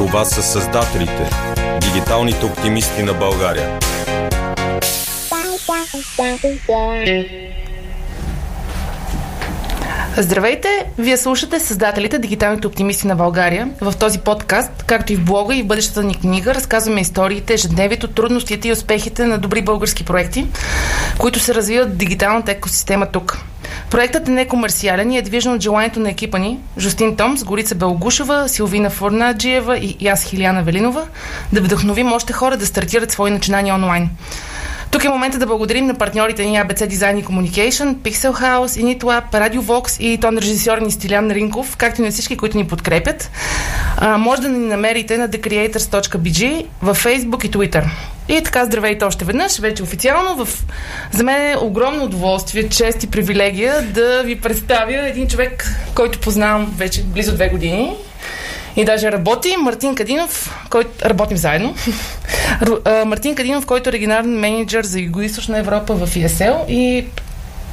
Това са създателите, дигиталните оптимисти на България. Здравейте! Вие слушате Създателите, дигиталните оптимисти на България. В този подкаст, както и в блога и в бъдещата ни книга, разказваме историите, ежедневието, трудностите и успехите на добри български проекти, които се развиват в дигиталната екосистема тук. Проектът е некомерциален и е движен от желанието на екипа ни, Жустин Томс, Горица Белогушева, Силвина Форнаджиева и аз Хиляна Велинова, да вдъхновим още хора да стартират свои начинания онлайн. Тук е момента да благодарим на партньорите ни ABC Design и Communication, Pixel House, InitLab, Radio Vox и тон режисьор ни Стилян Ринков, както и на всички, които ни подкрепят. А, може да ни намерите на thecreators.bg във Facebook и Twitter. И така, здравейте още веднъж, вече официално. В... За мен е огромно удоволствие, чест и привилегия да ви представя един човек, който познавам вече близо две години и даже работи. Мартин Кадинов, който работим заедно. Мартин Кадинов, който е регионален менеджер за Юго-Источна Европа в ESL и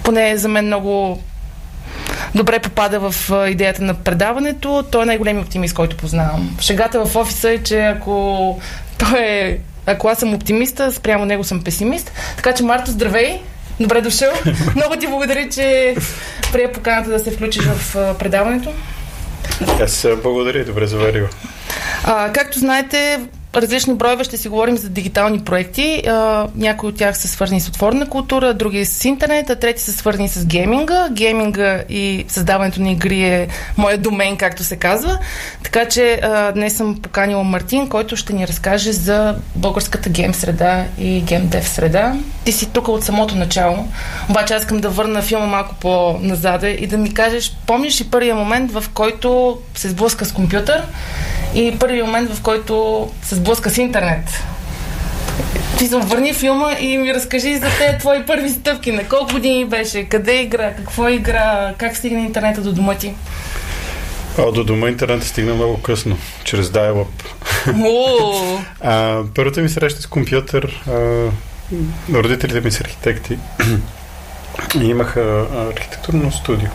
поне за мен много добре попада в идеята на предаването. Той е най-големият оптимист, който познавам. Шегата в офиса е, че ако той е ако аз съм оптимиста, спрямо него съм песимист. Така че, Марто, здравей! Добре дошъл. Много ти благодаря, че прия поканата да се включиш в предаването. Аз благодаря и добре заварил. А, както знаете, различни броеве ще си говорим за дигитални проекти. Някои от тях са свързани с отворена култура, други с интернет, а трети са свързани с гейминга. Гейминга и създаването на игри е моят домен, както се казва. Така че днес съм поканила Мартин, който ще ни разкаже за българската гейм среда и гейм дев среда. Ти си тук от самото начало, обаче аз искам да върна филма малко по-назаде и да ми кажеш, помниш ли първия момент, в който се сблъска с компютър и първият момент, в който се сблъска с интернет. Ти се върни филма и ми разкажи за те твои първи стъпки. На колко години беше? Къде игра? Какво игра? Как стигна интернета до дома ти? А, до дома интернета стигна много късно, чрез dial-up. а, първата ми среща с компютър, а, родителите ми са архитекти и имаха архитектурно студио.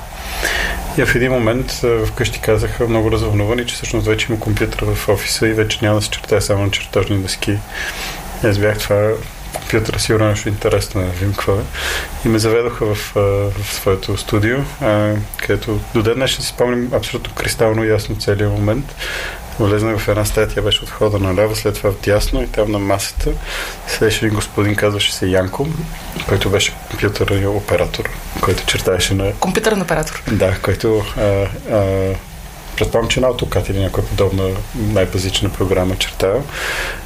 И в един момент вкъщи казаха много развълнувани, че всъщност вече има компютър в офиса и вече няма да се чертая само на чертежни дъски. И аз бях това компютъра сигурно нещо интересно да видим какво е. И ме заведоха в, в своето студио, където до ден днес си спомням абсолютно кристално ясно целият момент. Влезнах в една стая, тя беше от хода наляво, след това вдясно и там на масата седеше един господин, казваше се Янко, който беше компютърен оператор, който чертаеше на... Компютърен оператор. Да, който а, а, предполагам, че на AutoCAD или някоя подобна най-базична програма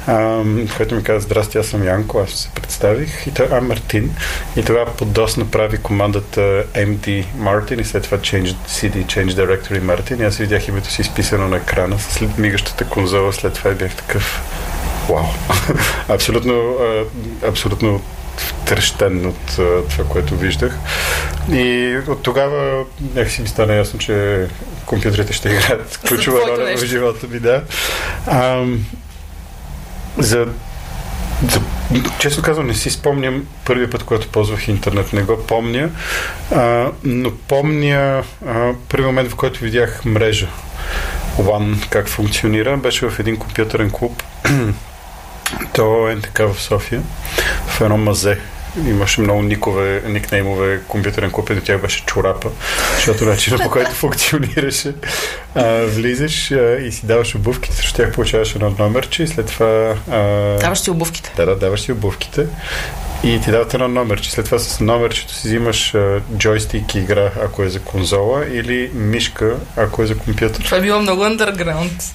чертая, който ми каза, здрасти, аз съм Янко, аз се представих и той е Мартин и тогава под DOS направи командата MD Martin и след това Change CD, Change Directory Martin и аз видях името си изписано на екрана след мигащата конзола, след това бях такъв Вау! абсолютно, абсолютно втрещен от това, което виждах. И от тогава някакси ми стана ясно, че компютрите ще играят ключова роля в живота ми, да. А, за, за честно казвам, не си спомням първият път, когато ползвах интернет. Не го помня, а, но помня а, първи момент, в който видях мрежа. One как функционира. Беше в един компютърен клуб. То е така в София, в едно мазе имаше много никове, никнеймове, компютърен клуб, до тях беше чорапа, защото начинът по който функционираше. А, влизаш а, и си даваш обувките, срещу тях получаваш едно номерче и след това... А, даваш си обувките. Да, да, даваш си обувките. И ти дават едно номерче. След това с номерчето си взимаш а, джойстик и игра, ако е за конзола, или мишка, ако е за компютър. Това е било много underground.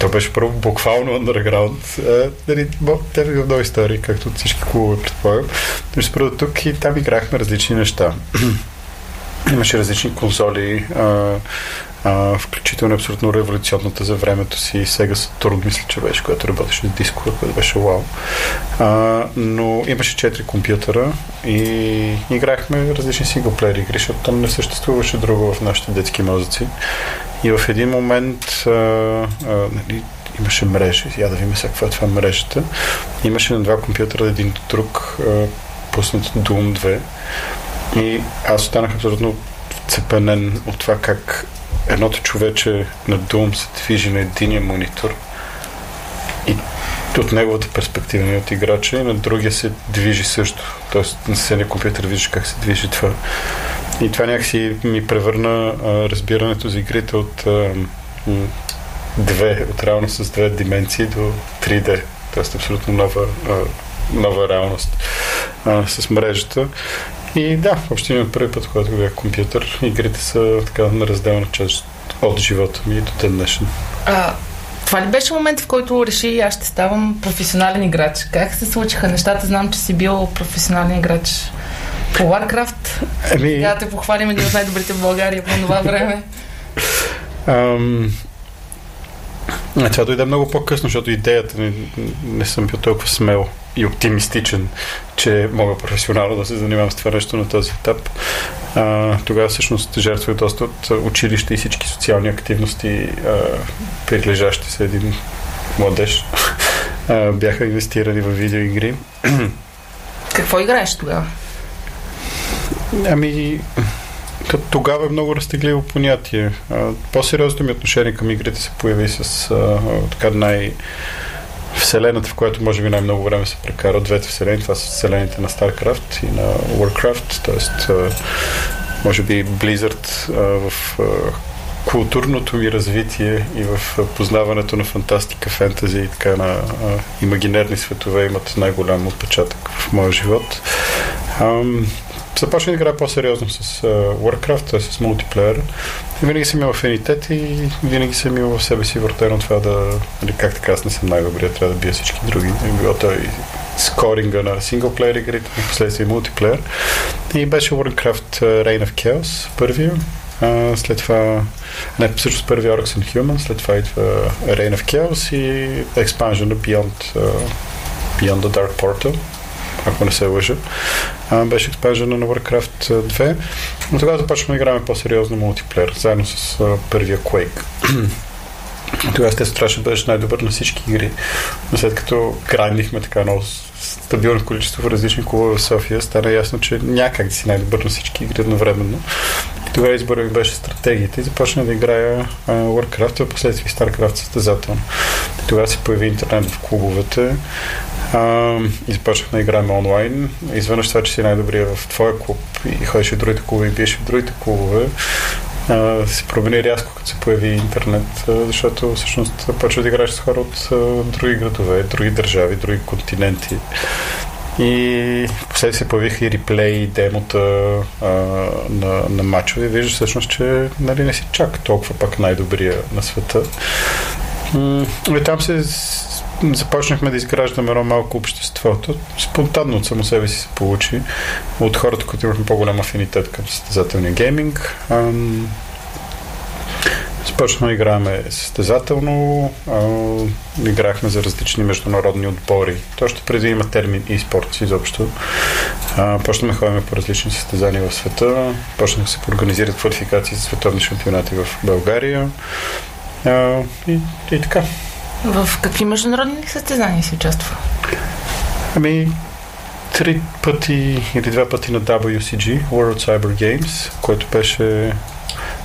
То беше първо буквално underground. Нали, те има много истории, както от всички клубове, предполагам. Но ще спра тук и там играхме различни неща. Имаше различни конзоли, а, а, включително абсолютно революционната за времето си Sega Saturn, мисля, че беше, която работеше с дискове, което беше вау. А, но имаше четири компютъра и играхме различни синглплеер игри, защото там не съществуваше друго в нашите детски мозъци. И в един момент а, а, нали, имаше мрежа. Я да видим какво е това мрежата. Имаше на два компютъра един до друг а, пуснат Doom 2. И аз останах абсолютно вцепенен от това как едното човече на Doom се движи на единия монитор и от неговата перспектива, не от играча, и на другия се движи също. Тоест на съседния компютър виждаш как се движи това. И това някакси ми превърна а, разбирането за игрите от а, две, от реално с две дименции до 3D. Тоест абсолютно нова, а, нова реалност а, с мрежата. И да, въобще има първи път, когато бях компютър, игрите са така неразделна част от живота ми до ден днешен. А, това ли беше момент, в който реши аз ще ставам професионален играч? Как се случиха нещата? Знам, че си бил професионален играч по Warcraft. Ами... Сега те похвалим един от най-добрите в България по това време. Ам... Това дойде много по-късно, защото идеята не, не съм бил толкова смел и оптимистичен, че мога професионално да се занимавам с това нещо на този етап. А, тогава всъщност жертвах доста от училище и всички социални активности, а, прилежащи се един младеж, а, бяха инвестирани в видеоигри. Какво играеш тогава? Ами, тогава е много разтегливо понятие. По-сериозното ми отношение към игрите се появи с а, така най- вселената, в която може би най-много време се прекара двете вселени. Това са вселените на StarCraft и на Warcraft, т.е. може би Blizzard в културното ми развитие и в познаването на фантастика, фентази и така на имагинерни светове имат най-голям отпечатък в моя живот. Започна да играя по-сериозно с uh, Warcraft, с мултиплеер. И винаги съм имал афинитет и винаги съм имал в себе си въртено това да, нали, как така, аз не съм най-добрият, трябва да бия всички други. И било той скоринга на синглплеер игрите, и последствие мултиплеер. И беше Warcraft Reign of Chaos, първия. Uh, след това, не, всъщност първи Orcs and Humans, след това идва Reign of Chaos и Expansion Beyond, uh, Beyond the Dark Portal ако не се лъжа. А, беше експанжена на Warcraft 2. Но тогава започваме да играме по-сериозно мултиплеер, заедно с а, първия Quake. Тогава естествено трябваше да бъдеш най-добър на всички игри. Но след като грандихме така много стабилно количество в различни клубове в София, стана ясно, че някак да си най-добър на всички игри едновременно. И тогава избора ми беше стратегията и започна да играя а, Warcraft, а последствие StarCraft състезателно. И тогава се появи интернет в клубовете а, и да играем онлайн. Изведнъж това, че си най-добрия в твоя клуб и ходиш в другите клубове и биеш в другите клубове, а, се промени рязко, като се появи интернет, а, защото всъщност почва да играеш с хора от а, други градове, други държави, други континенти. И после се появиха и реплеи, и демота а, на, на матчове. Виждаш всъщност, че нали, не си чак толкова пак най-добрия на света. И там се започнахме да изграждаме едно малко обществото. Спонтанно от само себе си се получи. От хората, които имахме по-голям афинитет към състезателния гейминг. Ам, започнахме да играеме състезателно, а, играхме за различни международни отбори. Точно преди има термин e-sports изобщо. Почнахме да ходим по различни състезания в света, почнахме да се организират квалификации за световни шампионати в България. А, и, и така. В какви международни състезания си участва? Ами, три пъти или два пъти на WCG, World Cyber Games, което беше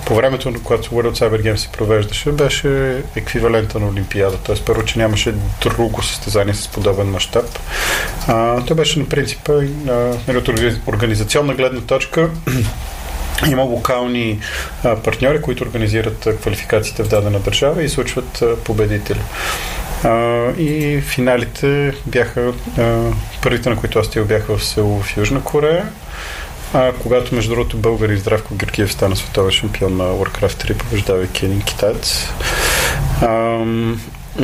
по времето, когато World Cyber Games се провеждаше, беше еквивалента на Олимпиада. Т.е. първо, че нямаше друго състезание с подобен мащаб. той беше на принципа, нали, от организационна гледна точка, има локални партньори, които организират а, квалификациите в дадена държава и случват победители. И финалите бяха, първите на които аз стил бяха в село в Южна Корея, а, когато между другото българи Здравко Георгиев стана световен шампион на Warcraft 3, побеждавайки един китаец.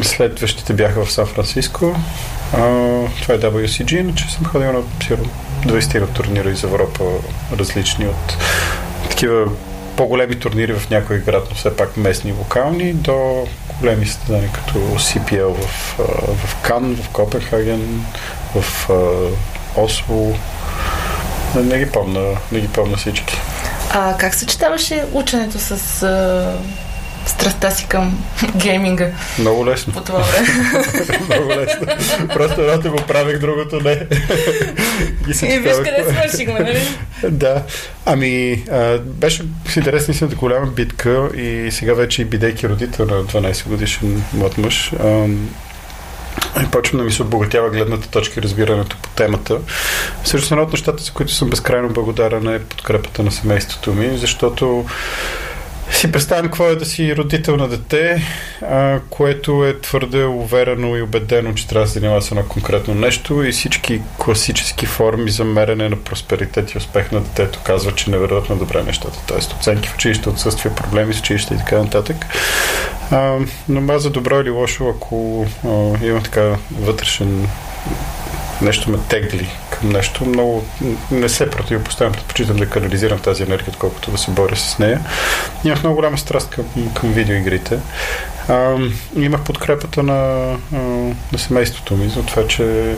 Следващите бяха в Сан Франциско. А, това е WCG, иначе съм ходил на 20 на турнира из Европа, различни от такива по-големи турнири в някой град, но все пак местни локални, до големи състезания като CPL в, в Кан, в Копенхаген, в Осло. Не, не ги помня, не ги помня всички. А как съчетаваше ученето с страстта си към гейминга. Много лесно. По това време. Много лесно. Просто едното го правих, другото не. И виж къде свършихме, нали? да. Ами, а, беше с интересна истина голяма битка и сега вече и бидейки родител на 12 годишен млад мъж, и почвам да ми се обогатява гледната точка и разбирането по темата. Също едно от нещата, за които съм безкрайно благодарен е подкрепата на семейството ми, защото си представям какво е да си родител на дете, а, което е твърде уверено и убедено, че трябва да се занимава с едно конкретно нещо и всички класически форми за мерене на просперитет и успех на детето казват, че не върват на добре нещата. Тоест оценки в училище, отсъствие, проблеми с училище и така нататък. А, но аз за добро или лошо, ако а, има така вътрешен нещо ме тегли към нещо. Много не се противопоставям, предпочитам да канализирам тази енергия, отколкото да се боря с нея. Имах много голяма страст към, към видеоигрите. А, имах подкрепата на, на семейството ми за това, че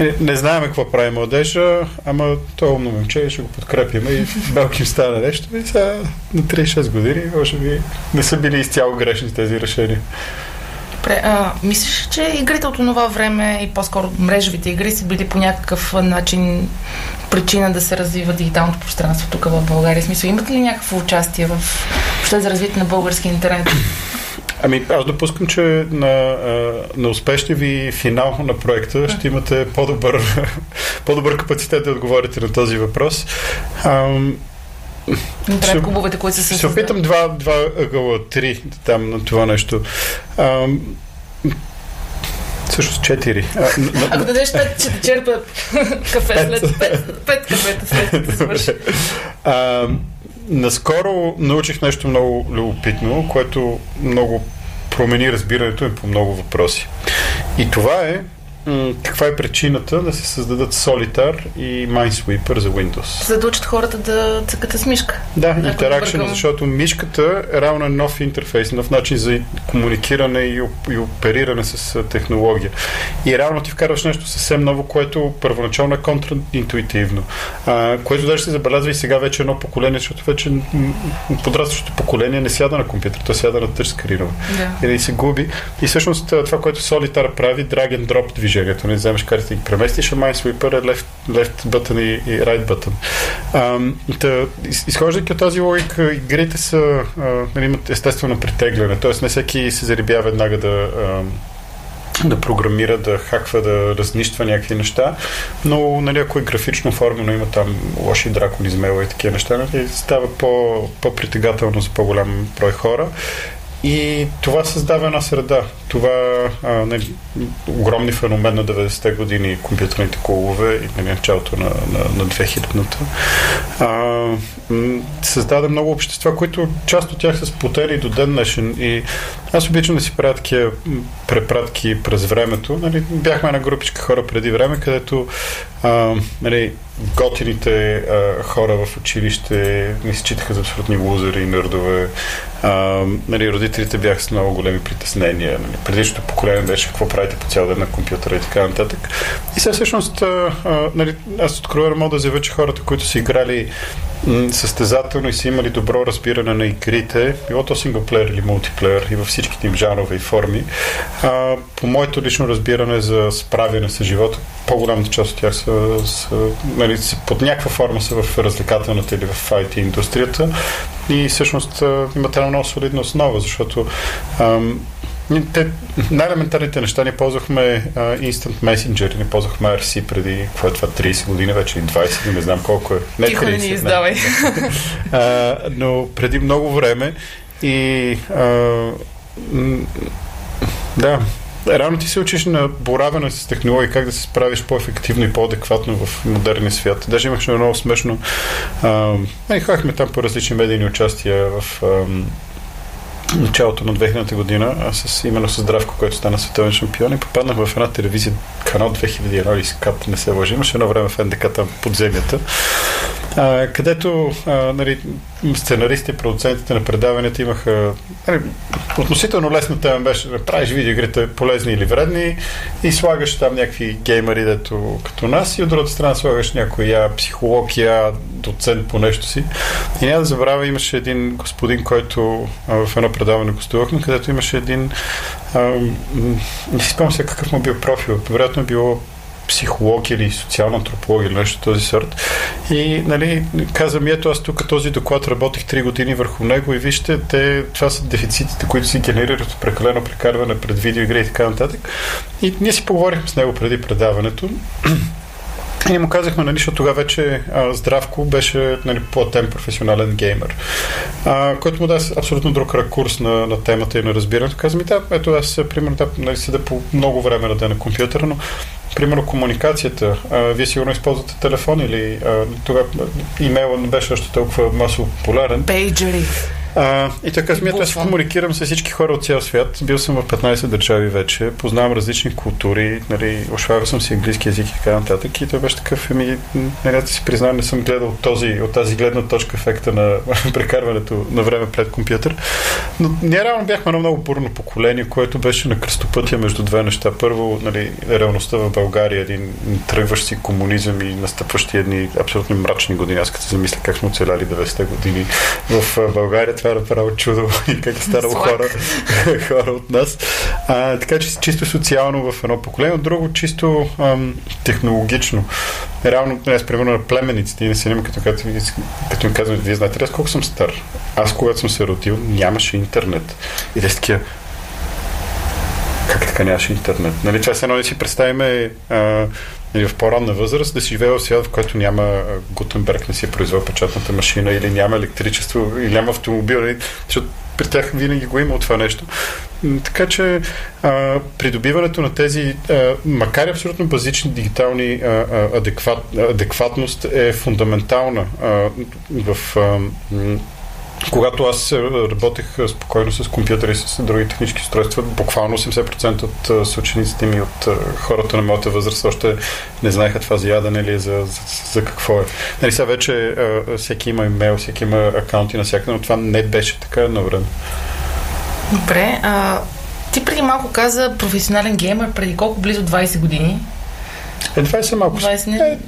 не, не знаем какво прави младежа, ама той е умно момче ще го подкрепим и белки им стане нещо. И сега на 36 години, може би, не са били изцяло грешни тези решения. Добре, а, мислиш, че игрите от това време и по-скоро мрежовите игри са били по някакъв начин причина да се развива дигиталното пространство тук в България? Смисъл, имате ли някакво участие в въобще за развитие на български интернет? Ами, аз допускам, че на, на успешния ви финал на проекта ще имате по-добър, по-добър капацитет да отговорите на този въпрос. Ам, интернет клубовете, които се Ще опитам два, два ъгъла, три там на това нещо. Ам, Всъщност четири. Ако дадеш пет, ще те черпа кафе след пет, пет кафета след да свърши. Наскоро научих нещо много любопитно, което много промени разбирането ми по много въпроси. И това е, каква е причината да се създадат Solitaire и Minesweeper за Windows? За да учат хората да цъкат с мишка. Да, интеракшн, защото мишката е равно е нов интерфейс, нов начин за комуникиране и, и опериране с технология. И реално ти вкарваш нещо съвсем ново, което първоначално е контраинтуитивно. А, което даже се забелязва и сега вече едно поколение, защото вече подрастващото поколение не сяда на компютър, то сяда на тъчскринове. Да. И се губи. И всъщност това, което Solitaire прави, drag and drop движение движението. Не вземеш картите и ги преместиш, а Minesweeper е left, left button и, и right button. Изхождайки от тази логика, игрите са, а, нали, имат естествено притегляне, т.е. не всеки се заребява веднага да а, да програмира, да хаква, да разнищва някакви неща, но нали, ако е графично оформено, има там лоши дракони, змела и такива неща, нали, става по, по-притегателно за по-голям брой хора и това създава една среда. Това а, нали, огромни феномен на 90-те години, компютърните клубове и нали, началото на, на, на 2000-та. А, създаде много общества, които част от тях са сплотени до ден днешен. И аз обичам да си правя такива препратки през времето. Нали, бяхме на групичка хора преди време, където а, нали, готините а, хора в училище ни се читаха за абсолютни лузери и нърдове. А, нали, родителите бяха с много големи притеснения. Нали, предишното поколение беше какво правите по цял ден на компютъра и така нататък. И сега всъщност а, а, нали, аз откровено мога да заявя, че хората, които са играли състезателно и са имали добро разбиране на игрите, било то синглплеер или мултиплеер и във всичките им жанрове и форми. А, по моето лично разбиране за справяне с живота, по-голямата част от тях са, са нали, под някаква форма са в развлекателната или в IT индустрията и всъщност имат една много солидна основа, защото ам, те, най-елементарните неща ни ползвахме uh, Instant Messenger, ни ползвахме RC преди, какво е това, 30 години вече, или 20, не знам колко е. Не Тихо 30, не ни издавай. uh, но преди много време и uh, да, Рано ти се учиш на боравене с технологии, как да се справиш по-ефективно и по-адекватно в модерния свят. Даже имаше много смешно. А, ходихме там по различни медийни участия в а, началото на 2000-та година, а с, именно с Здравко, който стана световен шампион и попаднах в една телевизия, канал 2001 или СКАТ, не се лъжи, имаше едно време в НДК там под земята, а, където а, нали, сценаристите продуцентите на предаванията имаха нали, относително лесна тема беше да правиш видеоигрите полезни или вредни и слагаш там някакви геймери, дето като нас и от другата страна слагаш някоя психология, доцент по нещо си. И няма да забравя, имаше един господин, който а, в едно предаване гостувахме, където имаше един а, не си спомням сега какъв му бил профил. Вероятно било психология или социална антропология или нещо този сорт. И нали, казвам, ето аз тук този доклад работих 3 години върху него и вижте, те, това са дефицитите, които си генерират от прекалено прекарване пред видеоигри и така нататък. И ние си поговорихме с него преди предаването. И му казахме, нали, защото тогава вече а, Здравко беше нали, платен професионален геймер, а, който му даде абсолютно друг ракурс на, на темата и на разбирането. Казвам, да, ето аз, примерно, да, нали, седа по много време на на компютъра, но примерно комуникацията. А, вие сигурно използвате телефон или а, тогава имейла не беше още толкова масово популярен. Пейджери. А, и така смятам, аз комуникирам с всички хора от цял свят. Бил съм в 15 държави вече, познавам различни култури, нали, освоявал съм си английски язик и така нататък. И той беше такъв, ами, нали, да си признавам, не съм гледал този, от тази гледна точка ефекта на прекарването на време пред компютър. Но ние реално бяхме на много бурно поколение, което беше на кръстопътя между две неща. Първо, нали, реалността в България, един тръгващ си комунизъм и настъпващи едни абсолютно мрачни години. Аз като се замисля как сме оцеляли 90-те години в България, това е направо чудо и как е станало хора, хора от нас. А, така че чисто социално в едно поколение, от друго чисто ам, технологично. Реално, аз примерно на племениците и населим, като, като, като ми казвам, вие знаете ли аз колко съм стар? Аз, когато съм се родил, нямаше интернет. И те такива, как така нямаше интернет? Нали, това е едно да си представиме а, или в по-ранна възраст да си живее в свят, в който няма Гутенберг не си е произвел печатната машина или няма електричество или няма автомобил, нали? защото при тях винаги го има това нещо. Така че а, придобиването на тези, а, макар и абсолютно базични дигитални а, адекват, адекватност е фундаментална а, в а, когато аз работех спокойно с компютъри и с други технически устройства, буквално 80% от съучениците ми, от хората на моята възраст, още не знаеха това за ядене или за, за, за какво е. Нали, сега вече всеки има имейл, всеки има акаунти на всяка, но това не беше така едно време. Добре. А, ти преди малко каза професионален геймер, преди колко близо 20 години? Е, 20 малко. 20 не... Е,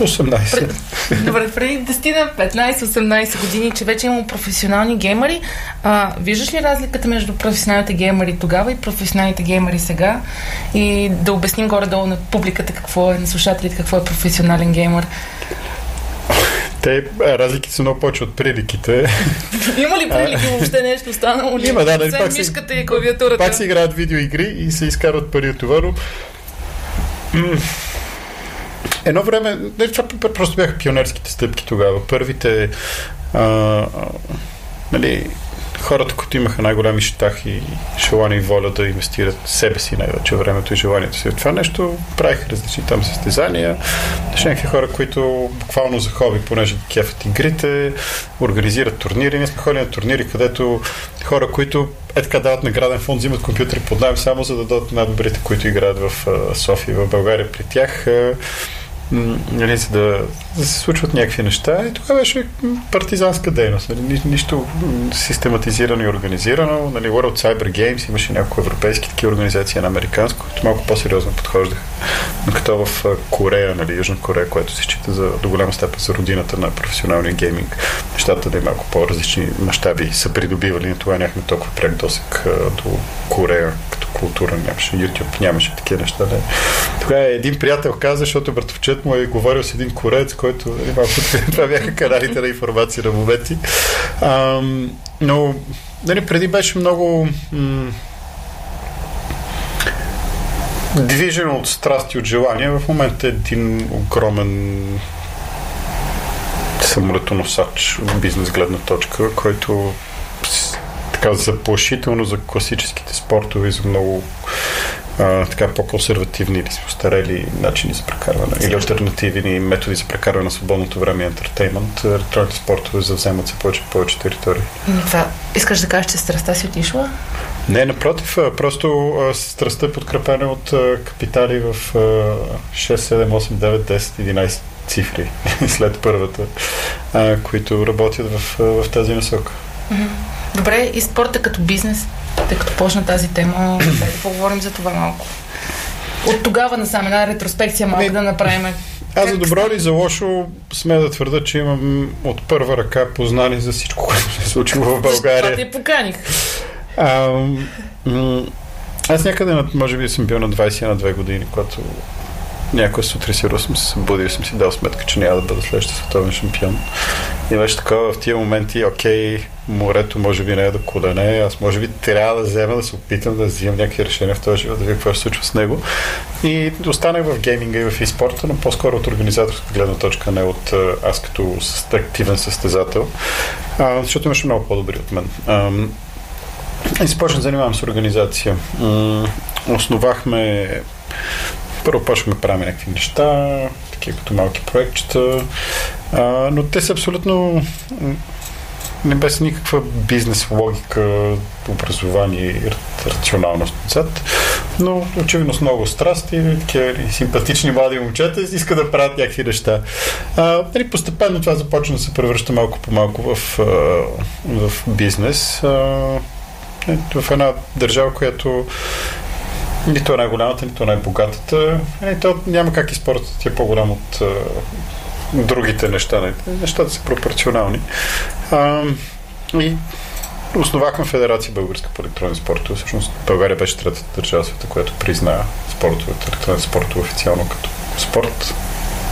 18. Добре, преди 10 15-18 години, че вече имamo професионални геймери. А, виждаш ли разликата между професионалните геймери тогава и професионалните геймери сега? И да обясним горе-долу на публиката какво е, на слушателите какво е професионален геймер. Те разлики са много повече от приликите. Има ли прилики въобще нещо останало ли? Има, да, да. Пак мишката и клавиатурата. Пак си играят видеоигри и се изкарват пари от това, но Едно време, това просто бяха пионерските стъпки тогава. Първите а, нали, хората, които имаха най-голями щах и желание и воля да инвестират себе си, най-вече времето и желанието си. Това нещо правиха различни там състезания. Някакви хора, които буквално за хоби, понеже кефът игрите, организират турнири. Ние сме ходили на турнири, където хора, които е така дават награден фонд, взимат компютъри под найем, само за да дадат най-добрите, които играят в София, в България при тях нали, за да, да се случват някакви неща. И това беше партизанска дейност. Нали, ни, нищо систематизирано и организирано. Нали, World Cyber Games имаше няколко европейски такива организации на американско, които малко по-сериозно подхождаха. Но като в Корея, нали, Южна Корея, което се счита за, до голяма степен за родината на професионалния гейминг, нещата да е малко по-различни мащаби са придобивали. Но това нямахме толкова прек досек до Корея култура. Нямаше YouTube, нямаше такива неща. Не. Тогава един приятел каза, защото братовчет му е говорил с един корец, който е, малко, това бяха каналите на информация на моменти. А, но нали, преди беше много м- движен от страсти, от желания. В момента е един огромен самолетоносач от бизнес гледна точка, който така заплашително за класическите спортове и за много а, така по-консервативни или устарели начини за прекарване или альтернативни методи за прекарване на свободното време и ентертеймент, електронните спортове завземат се повече повече територии. Това, искаш да кажеш, че страстта си отишла? Не, напротив, просто страстта е подкрепена от капитали в а, 6, 7, 8, 9, 10, 11 цифри след първата, които работят в, в тази насока. Mm-hmm. Добре, и спорта като бизнес, тъй като почна тази тема, да поговорим за това малко. От тогава насам една ретроспекция малко да направим. Аз за добро или за лошо сме да твърда, че имам от първа ръка познани за всичко, което се е случило в България. Защо те поканих? А, м- аз някъде, може би съм бил на 20 на 2 години, когато някоя сутрин сигурно съм се събудил и съм си дал сметка, че няма да бъда следващия световен шампион. И беше такова в тия моменти, окей, морето може би не е до колене, аз може би трябва да взема да се опитам да взимам някакви решения в този живот, да видя какво се случва с него. И останах в гейминга и в e-спорта, но по-скоро от организаторска гледна точка, не от аз като активен състезател, а, защото имаше много по-добри от мен. А, и започнах да занимавам с организация. Основахме първо почваме да правим някакви неща, такива като малки проектчета, а, но те са абсолютно не без никаква бизнес логика, образование и рационалност отзад, но очевидно с много страсти, такива симпатични млади момчета искат да правят някакви неща. А, нали, постепенно това започна да се превръща малко по малко в, в бизнес. А, е, в една държава, която нито е най-голямата, нито е най-богатата. Е, то няма как и спортът ти е по-голям от а, другите неща. Нещата са пропорционални. А, и основахме Федерация Българска по електронни спортове. Всъщност България беше третата държава света, която призна спортовете, електронни спортове официално като спорт.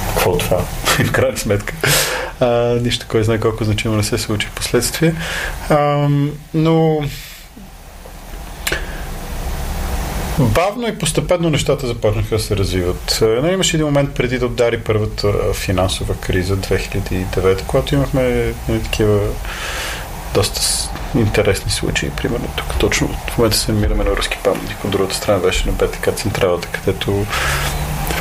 Какво това? И в крайна сметка. А, нищо, кой знае колко значимо не се случи в последствие. А, но Бавно и постепенно нещата започнаха да се развиват. Е, нали, имаше един момент преди да удари първата финансова криза 2009, когато имахме нали, такива доста интересни случаи. Примерно тук точно в момента се намираме на руски паметник, от другата страна беше на БТК централата, където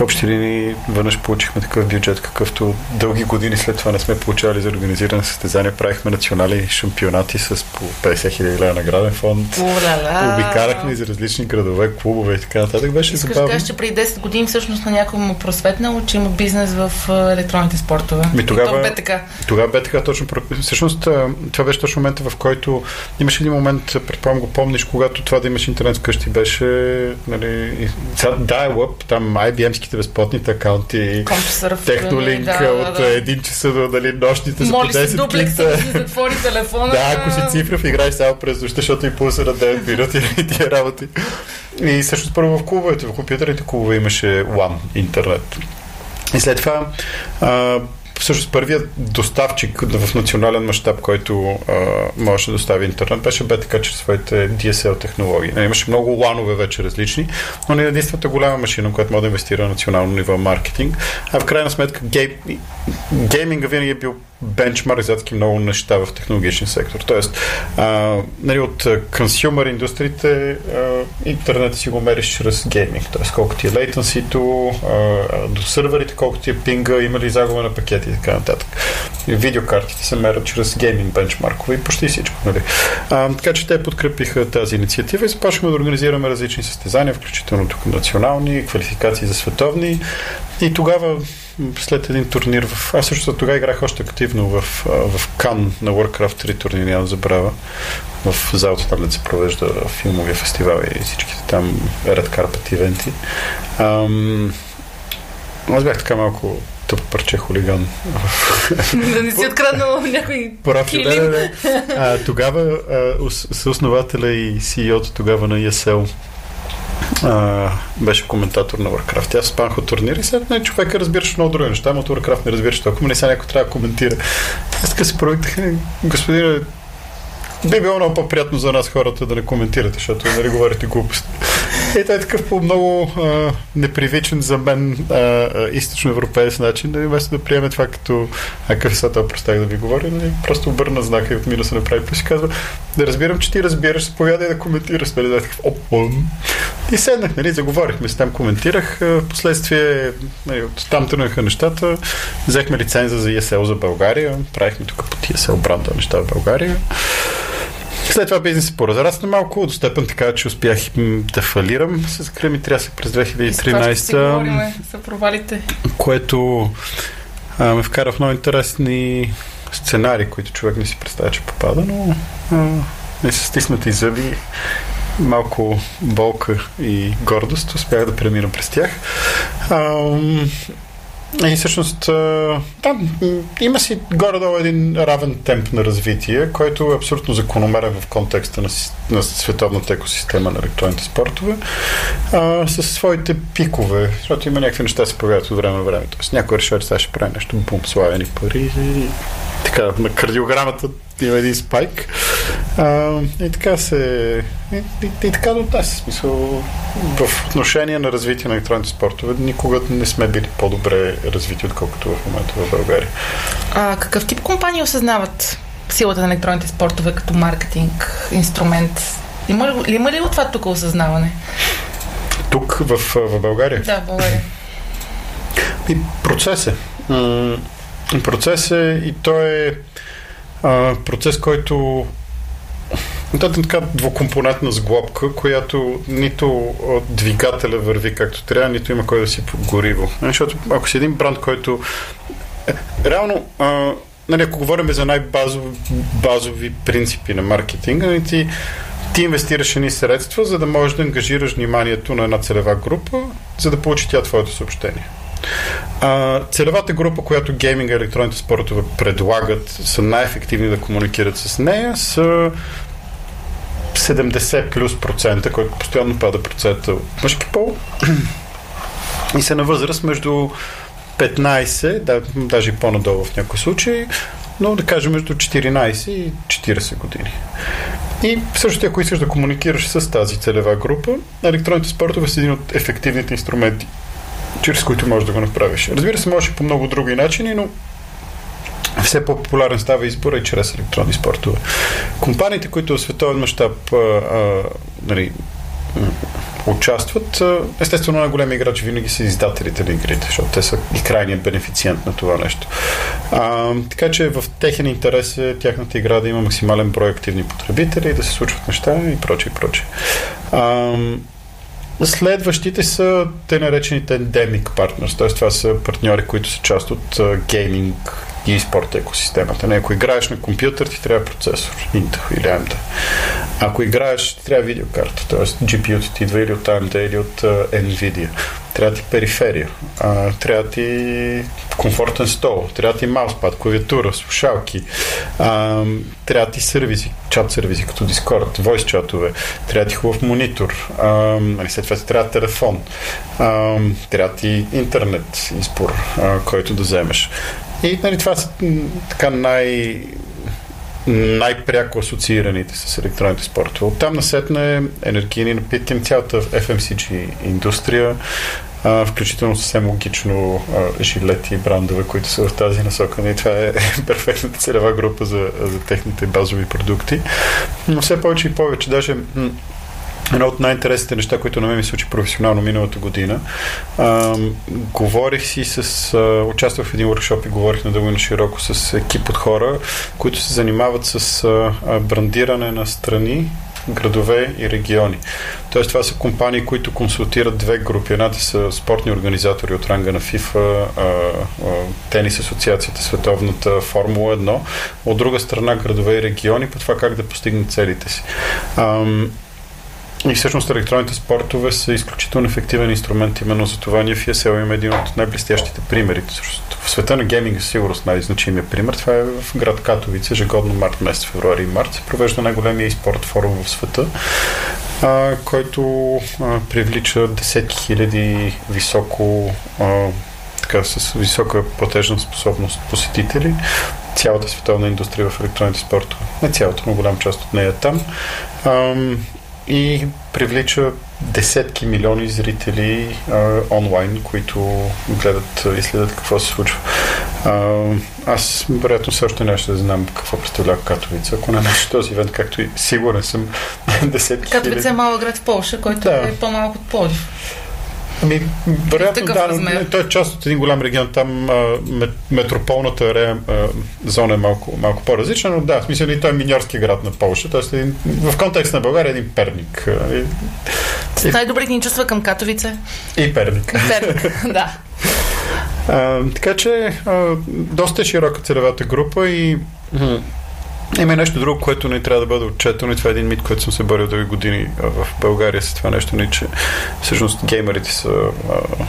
в общи линии веднъж получихме такъв бюджет, какъвто дълги години след това не сме получавали за организиране състезания. Правихме национални шампионати с по 50 хиляди лева награден фонд. Ула-ла. Обикарахме из различни градове, клубове и така нататък. Беше Искаш забавно. да кажеш, че преди 10 години всъщност на някой му просветнало, че има бизнес в електронните спортове. Ми, тогава, бе така. Тогава бе така точно. Всъщност това беше точно момента, в който имаше един момент, предполагам го помниш, когато това да имаш интернет вкъщи беше нали, dial-up, там IBM-ските безплатните акаунти, Технолинк да, да, от да. един часа до нали, нощните за по Моли се 10 дуплекс клипта. да си затвори телефона. Да, ако си цифров, играеш само през нощта, защото и пулса на 9 минути и тия работи. И всъщност първо в клубовете, в компютърните клубове имаше LAN интернет. И след това а, всъщност първият доставчик в национален мащаб, който а, може да достави интернет, беше БТК чрез своите DSL технологии. Не, имаше много ланове вече различни, но не е единствената голяма машина, която може да инвестира на национално ниво маркетинг. А в крайна сметка гей... гейминга винаги е бил бенчмарк за адски много неща в технологичен сектор. Тоест, а, нали, от консюмер индустрите а, интернет си го мериш чрез гейминг. Тоест, колко ти е лейтенсито, до сървърите, колко ти е пинга, има ли загуба на пакети и така нататък. Видеокартите се мерят чрез гейминг бенчмаркове и почти всичко. Нали? А, така че те подкрепиха тази инициатива и започваме да организираме различни състезания, включително тук национални, квалификации за световни. И тогава след един турнир в... Аз също тогава играх още активно в, в Кан на Warcraft 3 турнир, няма да забравя. В залата там се провежда филмовия фестивал и всичките там Red Carpet ивенти. Ам, аз бях така малко тъп парче хулиган. да не си откраднал някой килим. да, да. А, тогава а, съоснователя и CEO-то тогава на ESL а, беше коментатор на Warcraft. Аз спанах от турнира и след не, човека разбираше много други неща, но от Warcraft не разбираше толкова, не сега някой трябва да коментира. Аз така се провикнах, господине, би било много по-приятно за нас хората да не коментирате, защото нали говорите глупости. И той е такъв по много а, непривичен за мен а, а, източноевропеец начин, нали, вместо да приеме това като а какъв сега това простах да ви говоря, нали, просто обърна знака и отмина се направи, плюс и казва, да разбирам, че ти разбираш, заповядай да коментираш, нали, да е такъв, опън. И седнах, нали, заговорихме с там, коментирах, а, последствие нали, от там тръгнаха нещата, взехме лиценза за ESL за България, правихме тук по ESL бранда неща в България. След това бизнес се поразрасна малко, до степен така, че успях да фалирам с Кръми Трясък през И с това ще си говорим 2013, за провалите. което а, ме вкара в много интересни сценарии, които човек не си представя, че попада, но а, не са стиснати зъби, малко болка и гордост, успях да премина през тях. А, И всъщност, да, има си горе-долу един равен темп на развитие, който е абсолютно закономерен в контекста на, на световната екосистема на електронните спортове, а, с своите пикове, защото има някакви неща се появяват от време на време. Тоест, някой решава, че сега ще прави нещо, бум, славени пари и така, на кардиограмата има един спайк. А, и така се... И, и, и така до тази смисъл в отношение на развитие на електронните спортове никога не сме били по-добре развити, отколкото в момента в България. А какъв тип компании осъзнават силата на електронните спортове като маркетинг, инструмент? Има ли, има ли от това тук осъзнаване? Тук в, в България? Да, в България. И процес е. Процес е и то е процес, който да, е така двукомпонентна сглобка, която нито двигателя върви както трябва, нито има кой да си гориво. Защото ако си един бранд, който е, реално а, нали, ако говорим за най-базови базови принципи на маркетинга, нали, ти, ти инвестираш едни средства, за да можеш да ангажираш вниманието на една целева група, за да получи тя твоето съобщение. А, целевата група, която гейминг и електронните спортове предлагат, са най-ефективни да комуникират с нея, са 70 плюс процента, който постоянно пада процента от мъжки пол и са на възраст между 15, да, даже и по-надолу в някои случаи, но да кажем между 14 и 40 години. И също ако искаш да комуникираш с тази целева група, електронните спортове са един от ефективните инструменти чрез които можеш да го направиш. Разбира се, може и по много други начини, но все по-популярен става избора и чрез електронни спортове. Компаниите, които в световен мащаб нали, участват, естествено на големи играчи винаги са издателите на игрите, защото те са и крайният бенефициент на това нещо. А, така че в техен интерес е тяхната игра да има максимален брой активни потребители, да се случват неща и прочее, и прочее. Следващите са те наречените endemic partners, т.е. това са партньори, които са част от гейминг и спорт екосистемата. Не, ако играеш на компютър, ти трябва процесор, Intel или AMD. Ако играеш, ти трябва видеокарта, т.е. GPU ти идва или от AMD или от Nvidia. Трябва ти периферия, трябва ти комфортен стол, трябва ти мауспад, клавиатура, слушалки, трябва ти сервизи, чат сервизи като Discord, voice чатове, трябва ти хубав монитор, нали, след това ти трябва телефон, трябва ти интернет избор, който да вземеш. И нали, това са така най- най-пряко асоциираните с електронните спортове. Оттам насетне енергийни напитки, цялата FMCG индустрия, а, включително съвсем логично а, жилети и брандове, които са в тази насока. И това е перфектната целева група за, за техните базови продукти. Но все повече и повече. Даже Едно от най-интересните неща, които на мен ми случи професионално миналата година. А, говорих си с... А, участвах в един workshop и говорих надълго и на широко с екип от хора, които се занимават с а, брандиране на страни, градове и региони. Тоест това са компании, които консултират две групи. Едната са спортни организатори от ранга на FIFA, а, а, тенис асоциацията, световната Формула 1. От друга страна градове и региони по това как да постигнат целите си. И всъщност електронните спортове са изключително ефективен инструмент. Именно за това ние в ESL имаме един от най-блестящите примери. В света на гейминга сигурност най-значимия пример. Това е в град Катовица, ежегодно март месец, февруари и март се провежда най-големия e-спорт форум в света, а, който а, привлича десетки хиляди високо а, така, с висока платежна способност посетители. Цялата световна индустрия в електронните спортове. Не цялата, но голям част от нея е там и привлича десетки милиони зрители а, онлайн, които гледат и следят какво се случва. А, аз, вероятно, все още нещо да знам какво представлява Катовица, ако не нещо този ивент, както и сигурен съм десетки Катовица е малък град в Польша, който да. е по-малко от Плодив. Ами, вероятно, да, размер. той е част от един голям регион. Там а, метрополната арея, а, зона е малко, малко по-различна, но да, в смисъл и той е миньорски град на Польша. Тоест, един, в контекст на България е един перник. С най-добрите ни чувства към Катовице. И перник. Перник, да. А, така че, а, доста е широка целевата група и има нещо друго, което не трябва да бъде отчетено и това е един мит, който съм се борил дълги години в България с това нещо, не, че всъщност геймерите са а,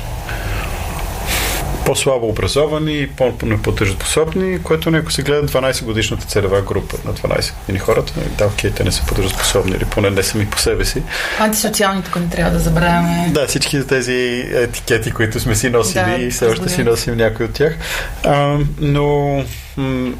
по-слабо образовани и по-неплатежоспособни, което не ако се гледа 12 годишната целева група на 12 години хората, да, окей, те не са платежоспособни или поне не сами по себе си. Антисоциални тук не трябва да забравяме. Да, всички тези етикети, които сме си носили да, и все още си носим някой от тях. А, но м-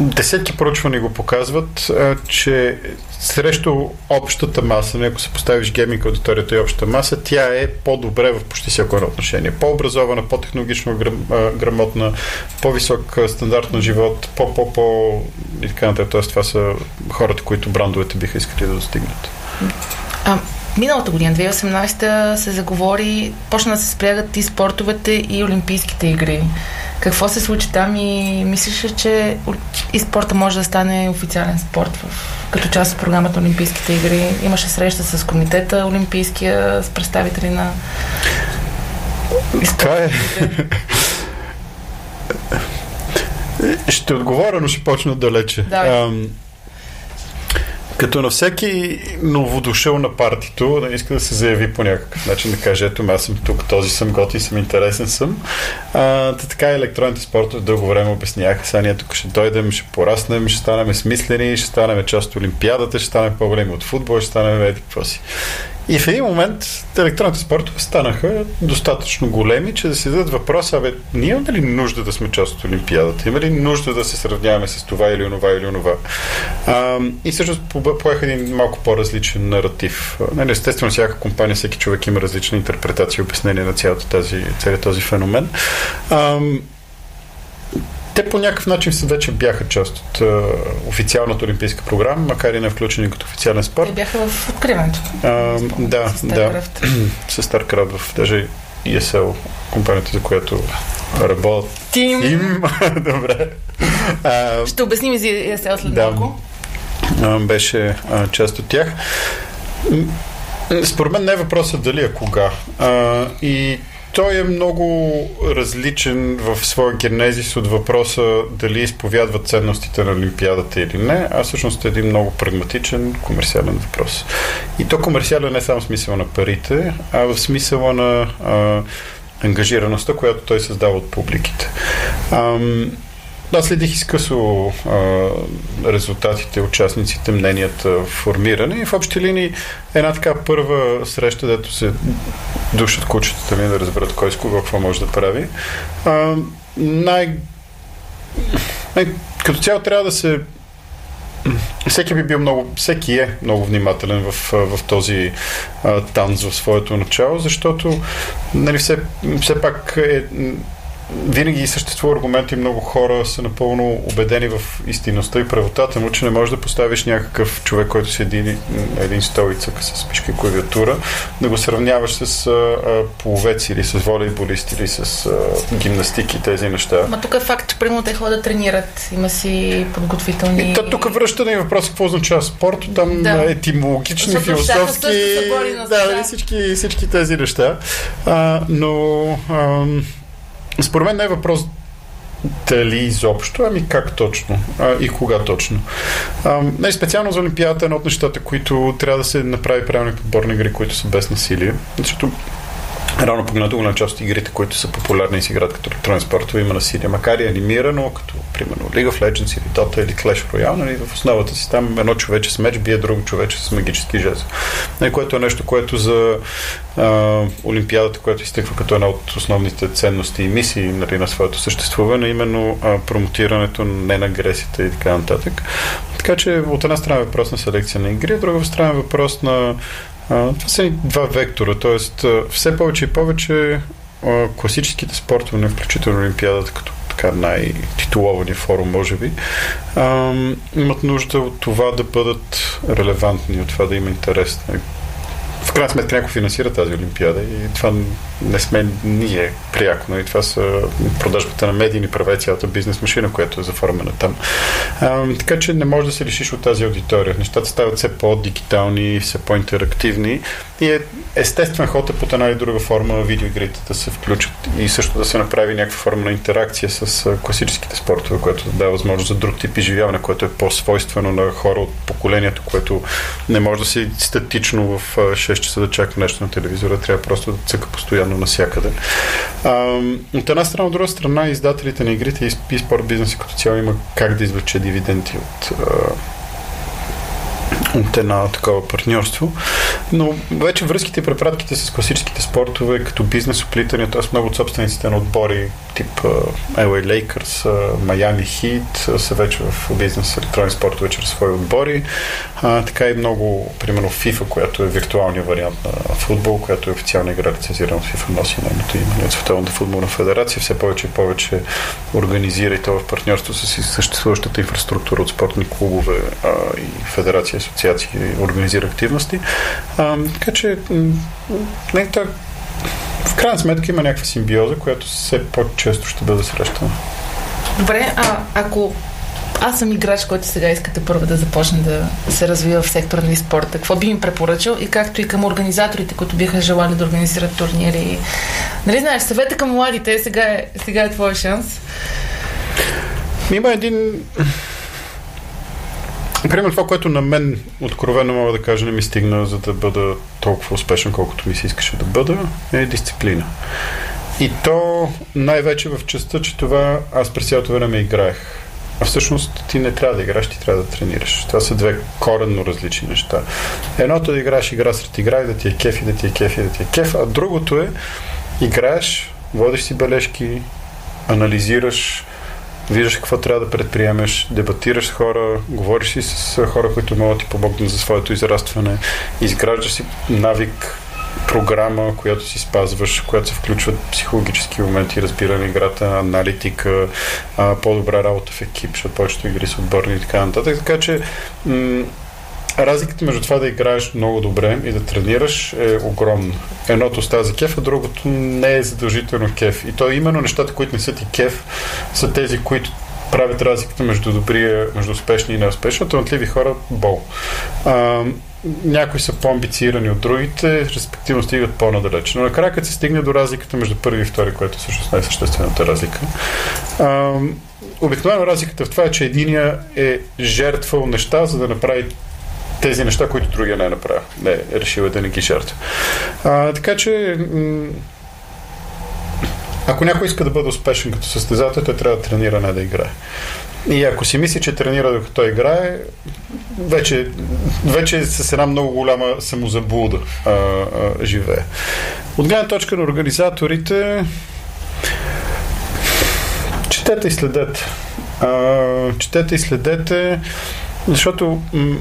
Десетки проучвания го показват, че срещу общата маса, ако се поставиш гейминг аудиторията и общата маса, тя е по-добре в почти всяко едно отношение. По-образована, по-технологично грамотна, по-висок стандарт на живот, по-по-по и така нататък. Тоест това са хората, които брандовете биха искали да достигнат. А, Миналата година, 2018, се заговори, почна да се спрягат и спортовете и Олимпийските игри. Какво се случи там и мислиш, че и спорта може да стане официален спорт в, като част от програмата Олимпийските игри? Имаше среща с комитета Олимпийския, с представители на... Това е... Ще отговоря, но ще почна далече. Да. Като на всеки новодушъл на партито, да иска да се заяви по някакъв начин, да каже, ето аз съм тук, този съм готи, съм интересен съм. А, така електронните спортове дълго време обясняха, сега ние тук ще дойдем, ще пораснем, ще станем смислени, ще станем част от Олимпиадата, ще станем по-големи от футбол, ще станем еди какво си. И в един момент електронните спортове станаха достатъчно големи, че да си дадат въпроса, абе, ние имаме ли нужда да сме част от Олимпиадата? Има ли нужда да се сравняваме с това или онова или онова? А, и всъщност поеха един малко по-различен наратив. Нали, естествено, всяка компания, всеки човек има различна интерпретация и обяснение на цялата тази, целият този феномен. А, те по някакъв начин вече бяха част от uh, официалната олимпийска програма, макар и не включени като официален спорт. Те бяха в откриването. Uh, да, с да. С StarCraft в даже ESL, компанията, за която работя. Тим. Тим. Добре. Uh, Ще обясним и за ESL след да. малко. Uh, беше uh, част от тях. Според мен не е въпросът дали е кога. Uh, и той е много различен в своя генезис от въпроса дали изповядва ценностите на Олимпиадата или не, а всъщност е един много прагматичен, комерциален въпрос. И то комерциален не само в смисъла на парите, а в смисъла на а, ангажираността, която той създава от публиките. Ам, аз следих изкъсо резултатите, участниците, мненията, формиране и в общи линии една така първа среща, дето се душат кучетата ми да разберат кой с кого какво може да прави. А, най... Като цяло трябва да се всеки би бил много, всеки е много внимателен в, в този а, танц в своето начало, защото нали, все, все пак е винаги съществува аргумент и много хора са напълно убедени в истинността и правотата му, че не можеш да поставиш някакъв човек, който седи един стол и цъка с пишка и клавиатура, да го сравняваш с а, половец или с волейболист или с а, гимнастики и тези неща. Ма тук е факт, че примерно те ходят да тренират. Има си подготвителни... И то, тук връщане и въпрос какво означава спорт, там да. етимологични, Защото философски... Да, да, всички, всички тези неща. А, но... А, според мен не е въпрос дали изобщо, ами как точно а, и кога точно. А, не, специално за Олимпиадата е едно от нещата, които трябва да се направи правилни подборни игри, които са без насилие. Защото Рано погледнато голяма част от игрите, които са популярни и се играят като електронен спортове, има насилие. Макар и анимирано, като примерно League of Legends или Dota или Clash Royale, нали, в основата си там едно човече с меч бие друго човече с магически жезл. Нали, което е нещо, което за а, Олимпиадата, което изтъква като една от основните ценности и мисии нали, на своето съществуване, именно а, промотирането не на агресията и така нататък. Така че от една страна е въпрос на селекция на игри, от друга страна е въпрос на това са два вектора, т.е. все повече и повече класическите спортове, включително Олимпиадата, като така най-титуловани форум, може би, имат нужда от това да бъдат релевантни, от това да има интерес. Крайна сметка някой финансира тази Олимпиада и това не сме ние пряко. Но и това са продажбата на медийни права и цялата бизнес машина, която е заформена там. А, така че не можеш да се лишиш от тази аудитория. Нещата стават все по-дигитални, все по-интерактивни И е естествен ход е под една или друга форма видеоигрите да се включат и също да се направи някаква форма на интеракция с класическите спортове, което дава възможност за друг тип изживяване, което е по-свойствено на хора от поколението, което не може да си статично в 6 часа да чака нещо на телевизора, трябва просто да цъка постоянно навсякъде. от една страна, от друга страна, издателите на игрите и спорт бизнеса като цяло има как да извлече дивиденти от от една такова партньорство. Но вече връзките и препратките с класическите спортове, като бизнес оплитания, т.е. много от собствениците на отбори, тип LA Lakers, Miami Heat, са вече в бизнес електронни спортове чрез свои отбори. А, така и много, примерно FIFA, която е виртуалният вариант на футбол, която е официална игра, лицензирана от FIFA, носи нейното име от Световната футболна федерация. Все повече и повече организира и то в партньорство с съществуващата инфраструктура от спортни клубове а, и федерации, асоциации организира активности. А, така че не, так, в крайна сметка има някаква симбиоза, която все по-често ще бъде срещана. Добре, а ако аз съм играч, който сега искате първо да започне да се развива в сектора на спорта. Какво би ми препоръчал и както и към организаторите, които биха желали да организират турнири. Нали знаеш, съвета към младите, сега е, сега е твой шанс. Има един Примерно това, което на мен откровено мога да кажа не ми стигна, за да бъда толкова успешен, колкото ми се искаше да бъда, е дисциплина. И то най-вече в частта, че това аз през цялото време играех. А всъщност ти не трябва да играш, ти трябва да тренираш. Това са две коренно различни неща. Едното е да играеш игра сред игра и да ти е кеф и да ти е кеф и да ти е кеф, а другото е играеш, водиш си бележки, анализираш, виждаш какво трябва да предприемеш, дебатираш с хора, говориш си с хора, които могат да ти помогнат за своето израстване, изграждаш си навик, програма, която си спазваш, която се включват психологически моменти, разбиране играта, аналитика, по-добра работа в екип, защото повечето игри са отборни и така нататък. Така че м- разликата между това да играеш много добре и да тренираш е огромна. Едното става за кеф, а другото не е задължително кеф. И то именно нещата, които не са ти кеф, са тези, които правят разликата между добрия, между успешни и неуспешни. Талантливи хора бол. А, някои са по-амбицирани от другите, респективно стигат по-надалеч. Но накрая, като се стигне до разликата между първи и втори, което е всъщност най-съществената разлика, а, обикновено разликата в това е, че единия е жертвал неща, за да направи тези неща, които другия не е направил. Не, е решил да не ги жертва. Така че ако някой иска да бъде успешен като състезател, той трябва да тренира, не да играе. И ако си мисли, че тренира докато играе, вече, вече е с една много голяма самозаблуда а, а, живее. От гледна точка на организаторите, четете и следете. А, четете и следете, защото м-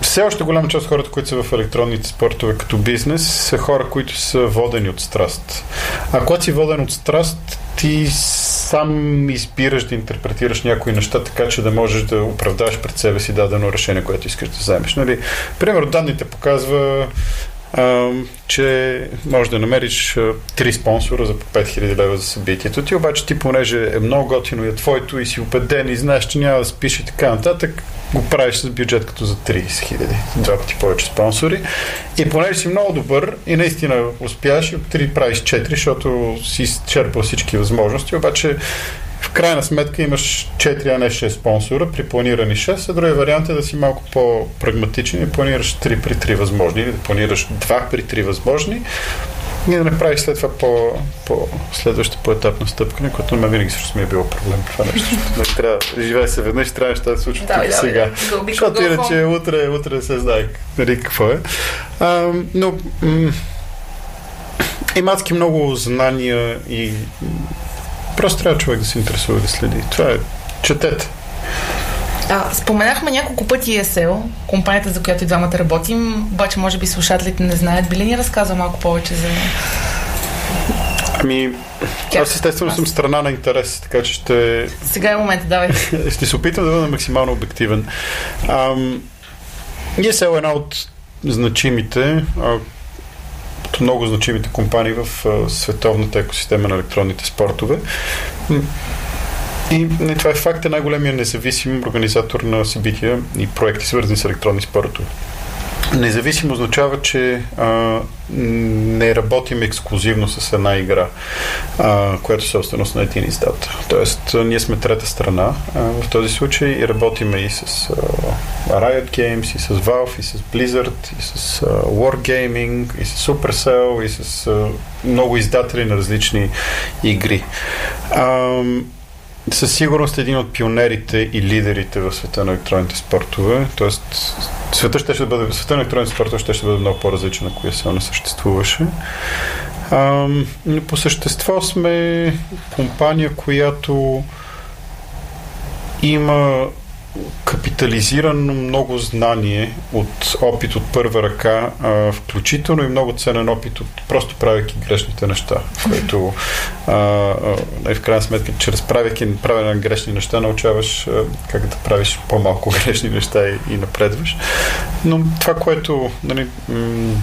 все още голяма част от хората, които са в електронните спортове като бизнес, са хора, които са водени от страст. А когато си воден от страст, ти сам избираш да интерпретираш някои неща, така че да можеш да оправдаш пред себе си дадено решение, което искаш да вземеш. Нали? Примерно, данните показва че може да намериш три спонсора за по 5000 лева за събитието ти, обаче ти понеже е много готино и е твоето и си убеден и знаеш, че няма да спиш и така нататък, го правиш с бюджет като за 30 хиляди, два пъти повече спонсори. И понеже си много добър и наистина успяш, от 3 правиш 4, защото си изчерпал всички възможности, обаче в крайна сметка имаш 4, а не 6 спонсора при планирани 6, а другия вариант е да си малко по-прагматичен и планираш 3 при 3 възможни или да планираш 2 при 3 възможни и да направиш след това по, по следваща по-етапна стъпка, на което на мен винаги също ми е било проблем това нещо. Не трябва да живее се веднъж, трябва неща да се случват да, тук да, сега. Да, Защото иначе утре, утре се знае нали, какво е. А, но м- има адски много знания и Просто трябва човек да се интересува да следи. Това е. Четете. А, споменахме няколко пъти ESL, компанията, за която и двамата работим, обаче може би слушателите не знаят. Би ли ни разказва малко повече за... Ами, аз естествено съм страна на интерес, така че ще... Сега е момента, давай. ще се опитам да бъда максимално обективен. Ам, ESL е една от значимите, от много значимите компании в световната екосистема на електронните спортове. И не, това е факт, е най-големия независим организатор на събития и проекти, свързани с електронни спортове. Независимо означава, че а, не работим ексклюзивно с една игра, а, която е собственост на един издател. Тоест, ние сме трета страна а, в този случай и работиме и с а, Riot Games, и с Valve, и с Blizzard, и с а, Wargaming, и с Supercell, и с а, много издатели на различни игри. А, със сигурност един от пионерите и лидерите в света на електронните спортове. Тоест, света ще, ще бъде, света на електронните спортове ще, ще бъде много по-различен, ако се не съществуваше. А, по същество сме компания, която има капитализирано много знание от опит от първа ръка, а, включително и много ценен опит от просто правяки грешните неща, което а, а, в крайна сметка, чрез правяки правене на грешни неща, научаваш а, как да правиш по-малко грешни неща и, и напредваш. Но това, което нали, м-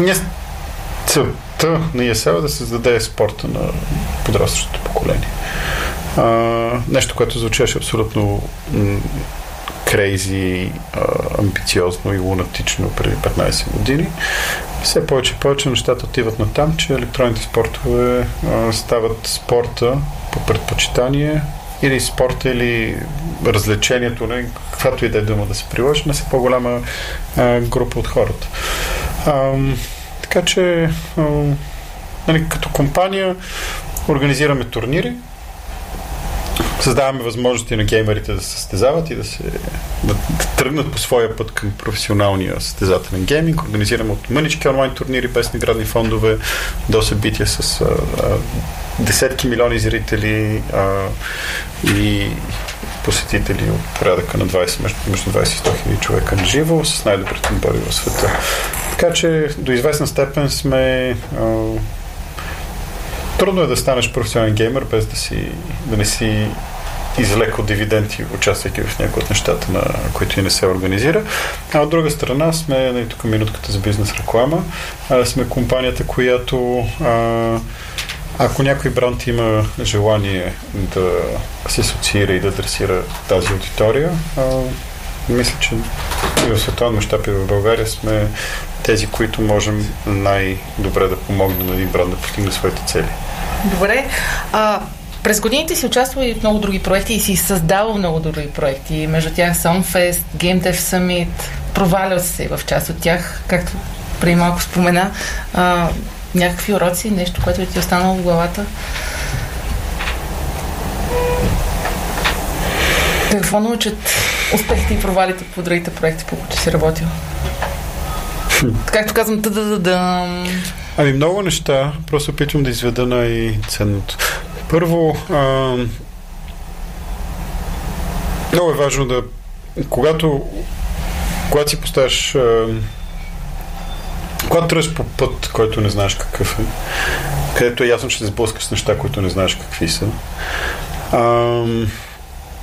ние целта на ESL е да създаде спорта на подрастващото поколение. Нещо, което звучеше абсолютно крейзи, амбициозно и лунатично преди 15 години. Все повече и повече нещата отиват на там, че електронните спортове а, стават спорта по предпочитание или спорта, или развлечението, не, каквато и да е дума да се приложи, на все по-голяма а, група от хората. А, така че, а, нали, като компания организираме турнири, създаваме възможности на геймерите да се състезават и да, се, да, да тръгнат по своя път към професионалния състезателен гейминг. Организираме от мънички онлайн турнири без наградни фондове до събития с а, а, десетки милиони зрители а, и посетители от порядъка на 20, между, между 20 и 100 хиляди човека на живо с най-добрите отбори в света. Така че до известна степен сме а, трудно е да станеш професионален геймер без да, си, да не си излеко дивиденти, участвайки в някои от нещата, на които и не се организира. А от друга страна сме, нали, тук минутката за бизнес реклама, сме компанията, която а, ако някой бранд има желание да се асоциира и да адресира тази аудитория, а, мисля, че и в световен мащаб и в България сме тези, които можем най-добре да помогнем на един бранд да постигне своите цели. Добре. А, през годините си участвал и в много други проекти и си създавал много други проекти. Между тях Songfest, Game Dev Summit, провалял се в част от тях, както преди малко спомена. А, някакви уроци, нещо, което ти е останало в главата? Какво научат успехите и провалите по другите проекти, по които си работил? Както казвам, да да да Ами много неща, просто опитвам да изведа най-ценното. Първо, а, много е важно да когато когато си поставяш когато тръгнеш по път, който не знаеш какъв е, където е ясно, че се сблъскаш с неща, които не знаеш какви са. А,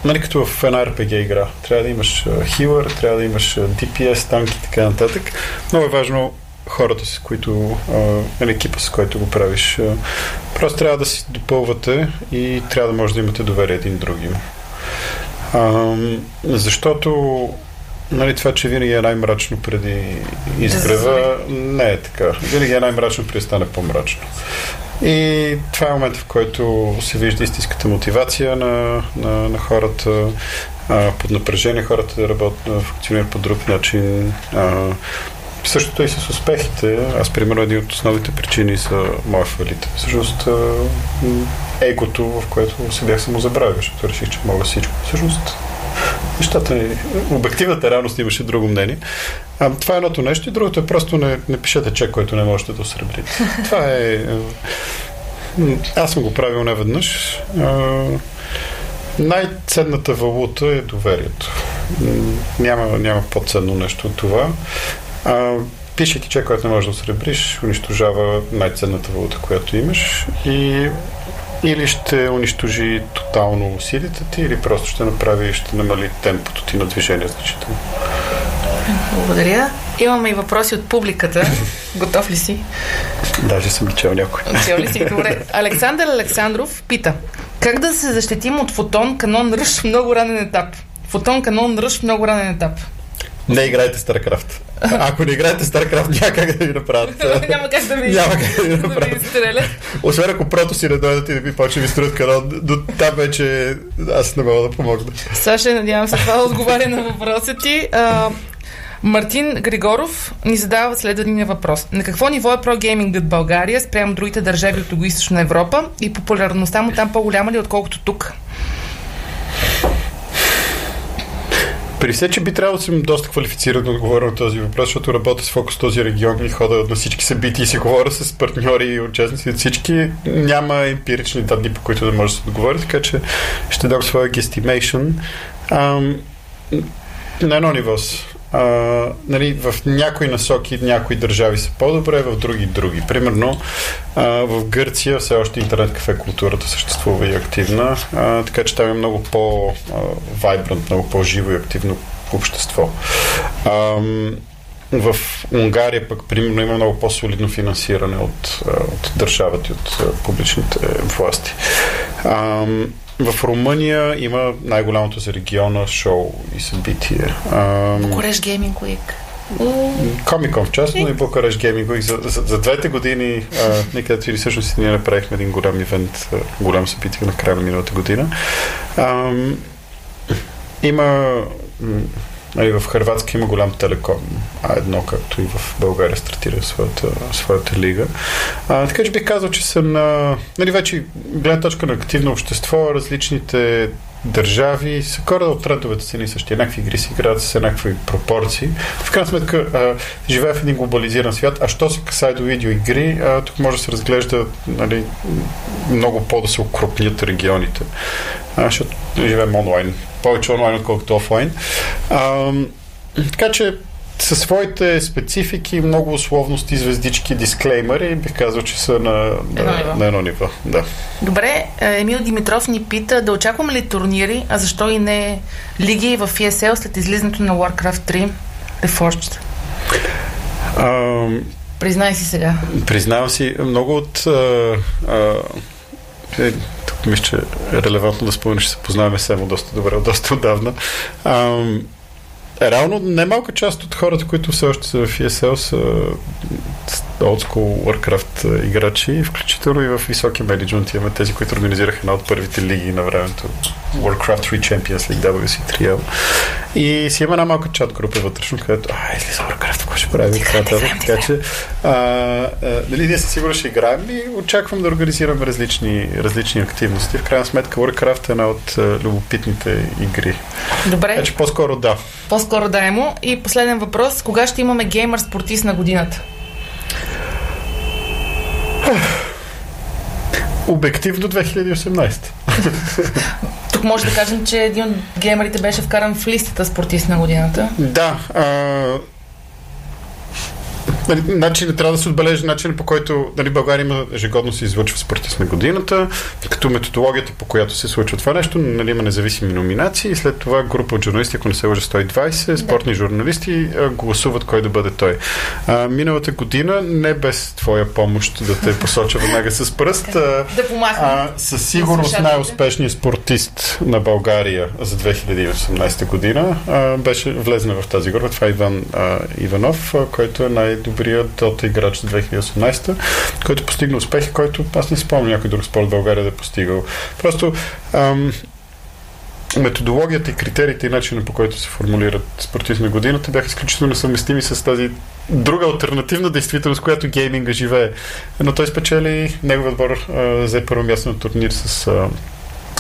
нали, като в една RPG игра. Трябва да имаш хилър, трябва да имаш DPS, танки и така нататък. Много е важно хората, с които, а, екипа, с който го правиш. А, просто трябва да си допълвате и трябва да може да имате доверие един другим. А, защото нали, това, че винаги е най-мрачно преди изгрева, не е така. Винаги е най-мрачно преди стане по-мрачно. И това е момент, в който се вижда истинската мотивация на, на, на хората, а, под напрежение хората да работят, функционират по друг начин. А, Същото и с успехите. Аз, примерно, един от основните причини за моя фалит. Всъщност, егото, в което се бях само забравил, защото реших, че мога всичко. Всъщност, нещата ни, обективната реалност имаше друго мнение. А, това е едното нещо и другото е просто не, не пишете чек, който не можете да осребрите. Това е... Аз съм го правил не веднъж. Най-ценната валута е доверието. Няма, няма по-ценно нещо от това. А, пишейки чек, който не можеш да осребриш, унищожава най-ценната валута, която имаш и или ще унищожи тотално усилите ти, или просто ще направи ще намали темпото ти на движение значително. Благодаря. Имаме и въпроси от публиката. Готов ли си? Даже съм чел някой. Чел ли си? Добре. Александър Александров пита. Как да се защитим от фотон канон ръж в много ранен етап? Фотон канон ръж в много ранен етап. Не играйте StarCraft. Ако не играете StarCraft, няма как да ви направят. Няма как да ви, Няма как да ви направят. Освен ако прото си не дойдат и да ви почне ви строят канал, до там вече аз не мога да помогна. Саша, надявам се това отговаря на въпроса ти. А, Мартин Григоров ни задава следния въпрос. На какво ниво е прогеймингът България спрямо другите държави от Юго-Источна Европа и популярността му там по-голяма ли е, отколкото тук? При все, че би трябвало да съм доста квалифициран да отговоря на този въпрос, защото работя с фокус в този регион и хода на всички събития и си говоря с партньори и участници от всички. Няма емпирични данни, по които да може да се отговори, така че ще дам своя guesstimation. На едно ниво с. А, нали, в някои насоки някои държави са по-добре, в други други. Примерно а, в Гърция все още интернет кафе културата съществува и активна, а, така че там е много по-вайбрант, много по-живо и активно общество. Ам, в Унгария пък, примерно, има много по-солидно финансиране от, а, от държавата и от а, публичните власти. В Румъния има най-голямото за региона шоу и събитие. Букуреш Гейминг Уик. Комикон в частност и Букареш Гейминг Week. За, за, за двете години, а, ние където или всъщност ние направихме един голям ивент, а, голям събитие на края на миналата година. Ам, има нали, в Хрватска има голям телеком, а едно както и в България стартира своята, своята лига. А, така че бих казал, че са на нали, вече гледна точка на активно общество, различните държави са кора от трендовете си ни същи. Еднакви игри си играят с еднакви пропорции. В крайна сметка а, живее в един глобализиран свят, а що се касае до видеоигри, а, тук може да се разглежда нали, много по да се укрупнят регионите. А, защото живеем онлайн. Повече онлайн, отколкото офлайн. А, така че със своите специфики, много условности, звездички, дисклеймери, бих казал, че са на, Едно на, ниво. на едно ниво. Да. Добре, е, Емил Димитров ни пита да очакваме ли турнири, а защо и не лиги в ESL след излизането на Warcraft 3 Reforged? А, Признай си сега. Признавам си, много от... А, а, е, мисля, че е релевантно да спомена, че се познаваме само доста добре, доста отдавна. А, реално, немалка част от хората, които все още са в ESL, са old school Warcraft играчи, включително и в високи менеджмент. Имаме тези, които организираха една от първите лиги на времето. Warcraft 3 Champions League, WC3L. И си има една малка чат група вътрешно, където, а, излиза Warcraft, какво ще правим? и Така, нататък. така че, а, а, нали, ние със сигурно ще играем и очаквам да организираме различни, различни активности. В крайна сметка, Warcraft е една от а, любопитните игри. Добре, Така че по-скоро да. по-скоро дай му. И последен въпрос. Кога ще имаме геймър спортист на годината? Обективно 2018. Тук може да кажем, че един от геймерите беше вкаран в листата спортист на годината. Да. А, нали, начин, трябва да се отбележи начин по който нали, България има ежегодно се излъчва спортист на годината, като методологията по която се случва това нещо, нали, има независими номинации и след това група от журналисти, ако не се лъжа 120, спортни журналисти гласуват кой да бъде той. А, миналата година, не без твоя помощ да те посоча веднага с пръст, а, Да помахнем. а, със сигурност най-успешният спортист на България за 2018 година а, беше влезна в тази група. Това е Иван а, Иванов, а, който е най-добрият дота играч за 2018, който постигна успехи, който аз не спомням някой друг спорт в България да е постигал. Просто ам, методологията и критериите и начина по който се формулират спортист на годината бяха изключително съвместими с тази друга альтернативна действителност, която гейминга живее. Но той спечели, неговият отбор а, взе първо място на турнир с а,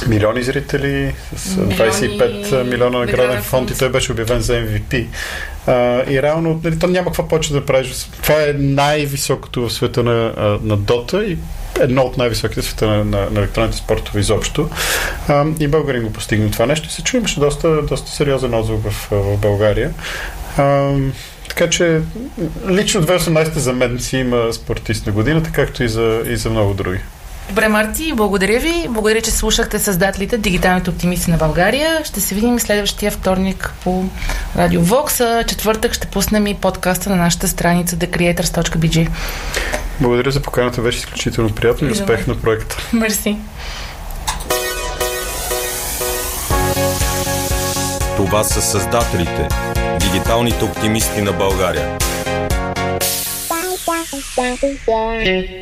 милиони зрители, с Милиони 25 милиона награден фонд и той беше обявен за MVP. А, и реално, нали, то няма какво повече да правиш. Това е най-високото в света на, на Дота и едно от най-високите в света на, на, на електронните спортове изобщо. А, и българин го постигна това нещо. И се чу, имаше доста, доста сериозен отзвук в, в България. А, така че лично 2018 за мен си има спортист на годината, както и за, и за много други. Добре, Марти, благодаря ви. Благодаря, че слушахте създателите Дигиталните оптимисти на България. Ще се видим следващия вторник по Радио Vox. а Четвъртък ще пуснем и подкаста на нашата страница thecreators.bg. Благодаря за поканата, беше изключително приятно и И успех на проекта. Мерси. Това са създателите, Дигиталните оптимисти на България.